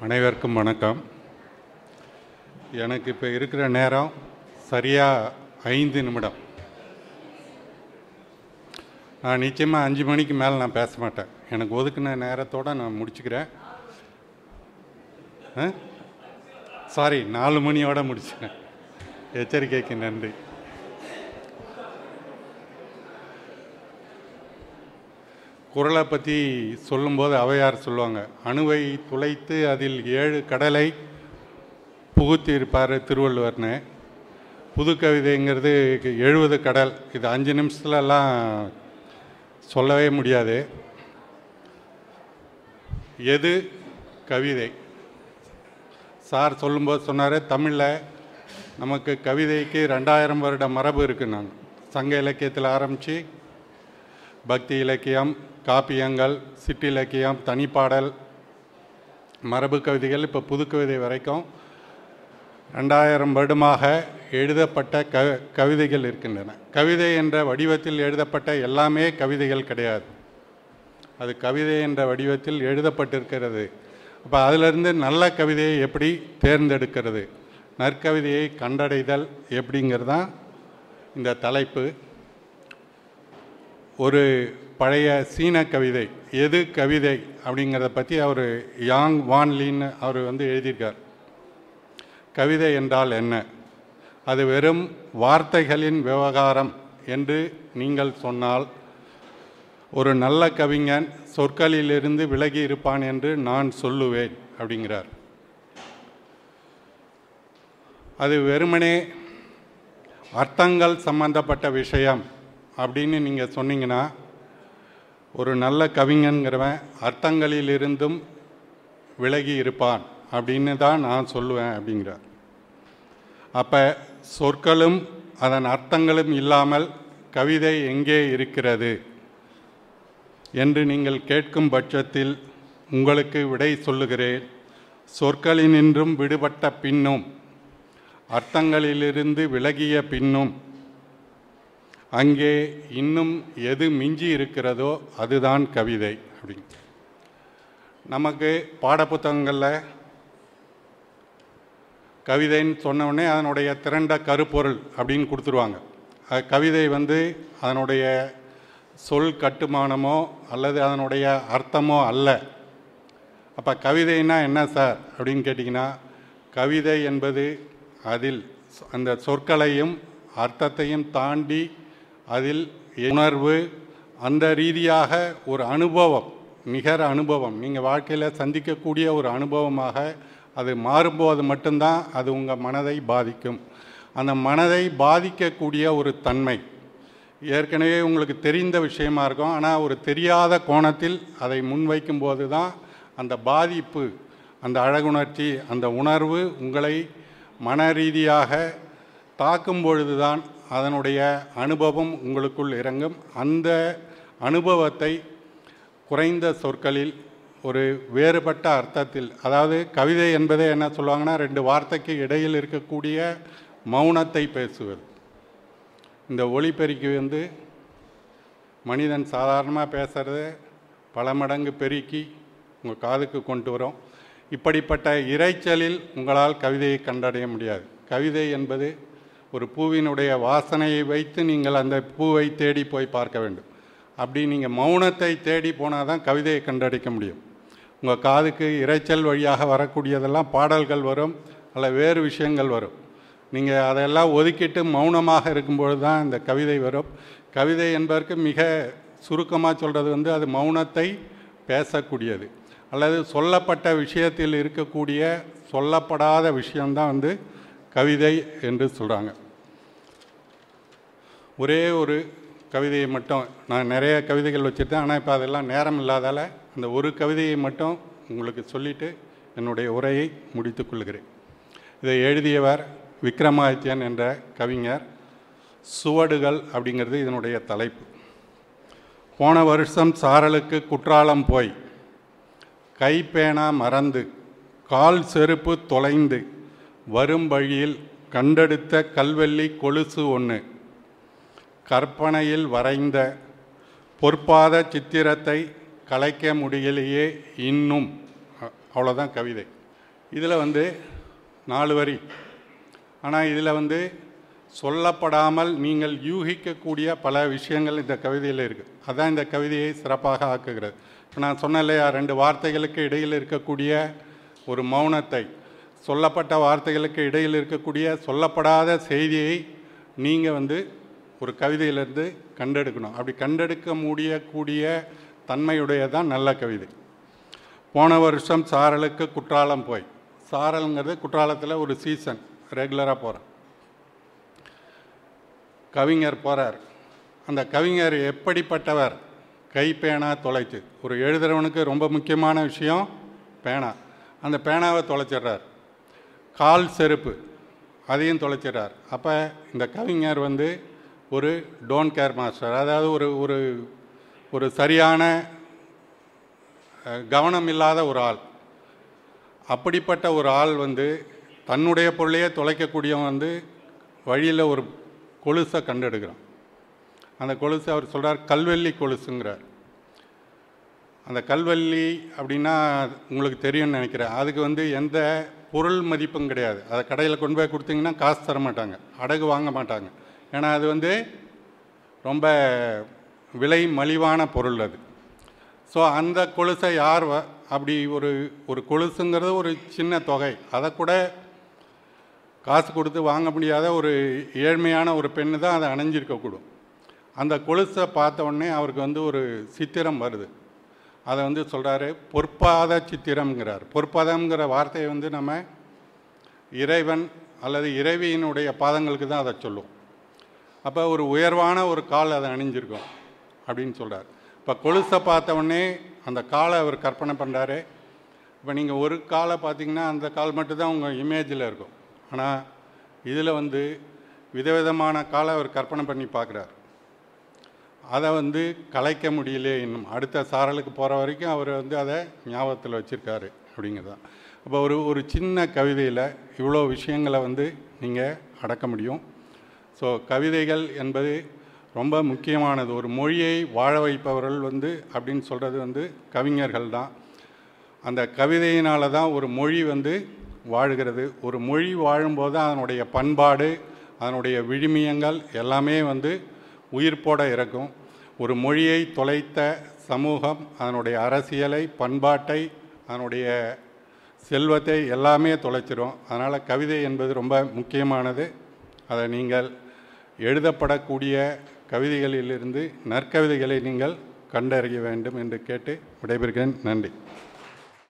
அனைவருக்கும் வணக்கம். எனக்கு இப்போ இருக்கிற நேரம் சரியாக ஐந்து நிமிடம். நான் நிச்சயமாக அஞ்சு மணிக்கு மேலே நான் பேச மாட்டேன். எனக்கு ஒதுக்கின நேரத்தோடு நான் முடிச்சுக்கிறேன். சாரி நாலு மணியோட முடிச்சுக்கிறேன். எச்சரிக்கைக்கு நன்றி. குரலை பற்றி சொல்லும்போது அவையார் சொல்லுவாங்க அணுவை துளைத்து அதில் ஏழு கடலை புகுத்தியிருப்பார் திருவள்ளுவர்னு. புது கவிதைங்கிறது எழுபது கடல். இது அஞ்சு நிமிஷத்துலலாம் சொல்லவே முடியாது. எது? கவிதை. சார் சொல்லும்போது சொன்னார் தமிழில் நமக்கு கவிதைக்கு ரெண்டாயிரம் வருட மரபு இருக்குது நாங்கள் சங்க இலக்கியத்தில் ஆரம்பித்து பக்தி இலக்கியம் காப்பியங்கள் சிற்றிலக்கியம் தனிப்பாடல் மரபு கவிதைகள் இப்போ புது கவிதை வரைக்கும் ரெண்டாயிரம் வருடமாக எழுதப்பட்ட க கவிதைகள் இருக்கின்றன. கவிதை என்ற வடிவத்தில் எழுதப்பட்ட எல்லாமே கவிதைகள் கிடையாது. அது கவிதை என்ற வடிவத்தில் எழுதப்பட்டிருக்கிறது. அப்போ அதிலிருந்து நல்ல கவிதையை எப்படி தேர்ந்தெடுக்கிறது? நற்கவிதையை கண்டடைதல் எப்படிங்கிறது தான் இந்த தலைப்பு. ஒரு பழைய சீன கவிதை எது கவிதை அப்படிங்கிறத பற்றி அவர் யாங் வான்லின்னு அவர் வந்து எழுதியிருக்கார். கவிதை என்றால் என்ன? அது வெறும் வார்த்தைகளின் விவகாரம் என்று நீங்கள் சொன்னால் ஒரு நல்ல கவிஞன் சொற்களிலிருந்து விலகி இருப்பான் என்று நான் சொல்லுவேன் அப்படிங்கிறார். அது வெறுமனே அர்த்தங்கள் சம்பந்தப்பட்ட விஷயம் அப்படின்னு நீங்கள் சொன்னீங்கன்னா ஒரு நல்ல கவிஞன்கிறவன் அர்த்தங்களிலிருந்தும் விலகி இருப்பான் அப்படின்னு தான் நான் சொல்லுவேன் அப்படிங்கிறார். அப்போ சொற்களும் அதன் அர்த்தங்களும் இல்லாமல் கவிதை எங்கே இருக்கிறது என்று நீங்கள் கேட்கும் பட்சத்தில் உங்களுக்கு விடை சொல்லுகிறேன். சொற்களினின்றும் விடுபட்ட பின்னும் அர்த்தங்களிலிருந்து விலகிய பின்னும் அங்கே இன்னும் எது மிஞ்சி இருக்கிறதோ அதுதான் கவிதை அப்படின்னு நமக்கு பாடப்புத்தகங்களில் கவிதைன்னு சொன்னவுடனே அதனுடைய திரண்ட கருப்பொருள் அப்படின்னு கொடுத்துருவாங்க. கவிதை வந்து அதனுடைய சொல் கட்டுமானமோ அல்லது அதனுடைய அர்த்தமோ அல்ல. அப்போ கவிதைன்னா என்ன சார்? அப்படின்னு கேட்டிங்கன்னா கவிதை என்பது அதில் அந்த சொற்களையும் அர்த்தத்தையும் தாண்டி அதில் உணர்வு அந்த ரீதியாக ஒரு அனுபவம் நிகர அனுபவம். நீங்கள் வாழ்க்கையில் சந்திக்கக்கூடிய ஒரு அனுபவமாக அது மாறும்போது மட்டும்தான் அது உங்கள் மனதை பாதிக்கும். அந்த மனதை பாதிக்கக்கூடிய ஒரு தன்மை. ஏற்கனவே உங்களுக்கு தெரிந்த விஷயமா இருக்கும். ஆனால் ஒரு தெரியாத கோணத்தில் அதை முன்வைக்கும் போது தான் அந்த பாதிப்பு அந்த அழகுணர்ச்சி அந்த உணர்வு உங்களை மன ரீதியாக தாக்கும் பொழுதுதான் அதனுடைய அனுபவம் உங்களுக்குள் இறங்கும். அந்த அனுபவத்தை குறைந்த சொற்களில் ஒரு வேறுபட்ட அர்த்தத்தில் அதாவது கவிதை என்பதே என்ன சொல்லுவாங்கன்னா ரெண்டு வார்த்தைக்கு இடையில் இருக்கக்கூடிய மௌனத்தை பேசுவது. இந்த ஒளிப்பெருக்கி வந்து மனிதன் சாதாரணமாக பேசுகிறத பல மடங்கு பெருக்கி உங்கள் காதுக்கு கொண்டு வரும். இப்படிப்பட்ட இறைச்சலில் உங்களால் கவிதையை கண்டடைய முடியாது. கவிதை என்பது ஒரு பூவினுடைய வாசனையை வைத்து நீங்கள் அந்த பூவை தேடி போய் பார்க்க வேண்டும். அப்படி நீங்கள் மௌனத்தை தேடி போனால் தான் கவிதையை கண்டடிக்க முடியும். உங்கள் காதுக்கு இறைச்சல் வழியாக வரக்கூடியதெல்லாம் பாடல்கள் வரும் அல்ல வேறு விஷயங்கள் வரும். நீங்கள் அதெல்லாம் ஒதுக்கிட்டு மௌனமாக இருக்கும்பொழுது தான் இந்த கவிதை வரும். கவிதை என்பதற்கு மிக சுருக்கமாக சொல்கிறது வந்து அது மௌனத்தை பேசக்கூடியது. அல்லது சொல்லப்பட்ட விஷயத்தில் இருக்கக்கூடிய சொல்லப்படாத விஷயம்தான் வந்து கவிதை என்று சொல்கிறாங்க ஒரே ஒரு கவிதையை மட்டும் நான் நிறைய கவிதைகள் வச்சுருந்தேன் ஆனால் இப்போ அதெல்லாம் நேரம் இல்லாதால் அந்த ஒரு கவிதையை மட்டும் உங்களுக்கு சொல்லிவிட்டு என்னுடைய உரையை முடித்துக்கொள்கிறேன் இதை எழுதியவர் விக்ரமாதித்யன் என்ற கவிஞர். சுவடுகள் அப்படிங்கிறது இதனுடைய தலைப்பு. போன வருஷம் சாரலுக்கு குற்றாலம் போய் கைப்பேனா மறந்து கால் செருப்பு தொலைந்து வரும் வழியில் கண்டெடுத்த கல்வெள்ளி கொலுசு ஒன்று கற்பனையில் வரைந்த பொற்பாத சித்திரத்தை கலைக்க முடியலையே இன்னும். அவ்வளோதான் கவிதை. இதில் வந்து நாலு வரி. ஆனால் இதில் வந்து சொல்லப்படாமல் நீங்கள் யூகிக்கக்கூடிய பல விஷயங்கள் இந்த கவிதையில் இருக்குது அதுதான் இந்த கவிதையை சிறப்பாக ஆக்குகிறது. இப்போ நான் சொன்னேன் இல்லையா ரெண்டு வார்த்தைகளுக்கு இடையில் இருக்கக்கூடிய ஒரு மௌனத்தை சொல்லப்பட்ட வார்த்தைகளுக்கு இடையில் இருக்கக்கூடிய சொல்லப்படாத செய்தியை நீங்கள் வந்து ஒரு கவிதையிலேருந்து கண்டெடுக்கணும். அப்படி கண்டெடுக்க முடியக்கூடிய தன்மையுடையதான் நல்ல கவிதை. போன வருஷம் சாரலுக்கு குற்றாலம் போய். சாரலுங்கிறது குற்றாலத்தில் ஒரு சீசன் ரெகுலராக போகிறேன் கவிஞர் போகிறார் அந்த கவிஞர் எப்படிப்பட்டவர்? கை பேனா தொலைச்சு ஒரு எழுதுறவனுக்கு ரொம்ப முக்கியமான விஷயம் பேனா. அந்த பேனாவை தொலைச்சிடுறார். கால் செருப்பு அதையும் தொலைச்சிடுறார். அப்போ இந்த கவிஞர் வந்து ஒரு டோன் கேர் மாஸ்டர் அதாவது ஒரு ஒரு ஒரு சரியான கவனம் இல்லாத ஒரு ஆள். அப்படிப்பட்ட ஒரு ஆள் வந்து தன்னுடைய பொருளையே தொலைக்கக்கூடியவன் வந்து வழியில் ஒரு கொலுசை கண்டெடுக்கிறான். அந்த கொலுசு அவர் சொல்கிறார் கல்வெள்ளி கொலுசுங்கிறார். அந்த கல்வெள்ளி அப்படின்னா உங்களுக்கு தெரியும்னு நினைக்கிறேன். அதுக்கு வந்து எந்த பொருள் மதிப்பும் கிடையாது. அதை கடையில் கொண்டு போய் கொடுத்தீங்கன்னா காசு தர மாட்டாங்க. அடகு வாங்க மாட்டாங்க. ஏன்னா அது வந்து ரொம்ப விலை மலிவான பொருள் அது. ஸோ அந்த கொலுசை யார் வ- அப்படி ஒரு ஒரு கொலுசுங்கிறது ஒரு சின்ன தொகை. அதை கூட காசு கொடுத்து வாங்க முடியாத ஒரு ஏழ்மையான ஒரு பெண்ணு தான் அதை அணைஞ்சிருக்கக்கூடும். அந்த கொலுசை பார்த்த உடனே அவருக்கு வந்து ஒரு சித்திரம் வருது. அதை வந்து சொல்கிறாரு பொற்பாத சித்திரம்ங்கிறார். பொற்பாதம்ங்கிற வார்த்தையை வந்து நம்ம இறைவன் அல்லது இறைவியினுடைய பாதங்களுக்கு தான் அதை சொல்லுவோம். அப்போ ஒரு உயர்வான ஒரு கால் அதை அணிஞ்சிருக்கும் அப்படின்னு சொல்கிறார் இப்போ கொலுசை பார்த்தவொடனே அந்த காலை அவர் கற்பனை பண்ணுறாரு இப்போ நீங்கள் ஒரு காலை பார்த்தீங்கன்னா அந்த கால் மட்டும்தான் உங்கள் இமேஜில் இருக்கும். ஆனால் இதில் வந்து விதவிதமான காலை அவர் கற்பனை பண்ணி பார்க்குறார். அதை வந்து கலைக்க முடியலையே இன்னும். அடுத்த சாரலுக்கு போகிற வரைக்கும் அவர் வந்து அதை ஞாபகத்தில் வச்சுருக்காரு அப்படிங்கிறதான். அப்போ ஒரு ஒரு சின்ன கவிதையில் இவ்வளோ விஷயங்களை வந்து நீங்கள் அடக்க முடியும். ஸோ கவிதைகள் என்பது ரொம்ப முக்கியமானது. ஒரு மொழியை வாழ வைப்பவர்கள் வந்து அப்படின்னு சொல்கிறது வந்து கவிஞர்கள் தான். அந்த கவிதையினால தான் ஒரு மொழி வந்து வாழுகிறது. ஒரு மொழி வாழும்போது அதனுடைய பண்பாடு அதனுடைய விழுமியங்கள் எல்லாமே வந்து உயிர்ப்போட இருக்கும். ஒரு மொழியை தொலைத்த சமூகம் அதனுடைய அரசியலை பண்பாட்டை அதனுடைய செல்வத்தை எல்லாமே தொலைச்சிரும். அதனால் கவிதை என்பது ரொம்ப முக்கியமானது. அதை நீங்கள் எழுதப்படக்கூடிய கவிதைகளிலிருந்து நற்கவிதைகளை நீங்கள் கண்டறிய வேண்டும் என்று கேட்டு விடைபெறுகிறேன். நன்றி.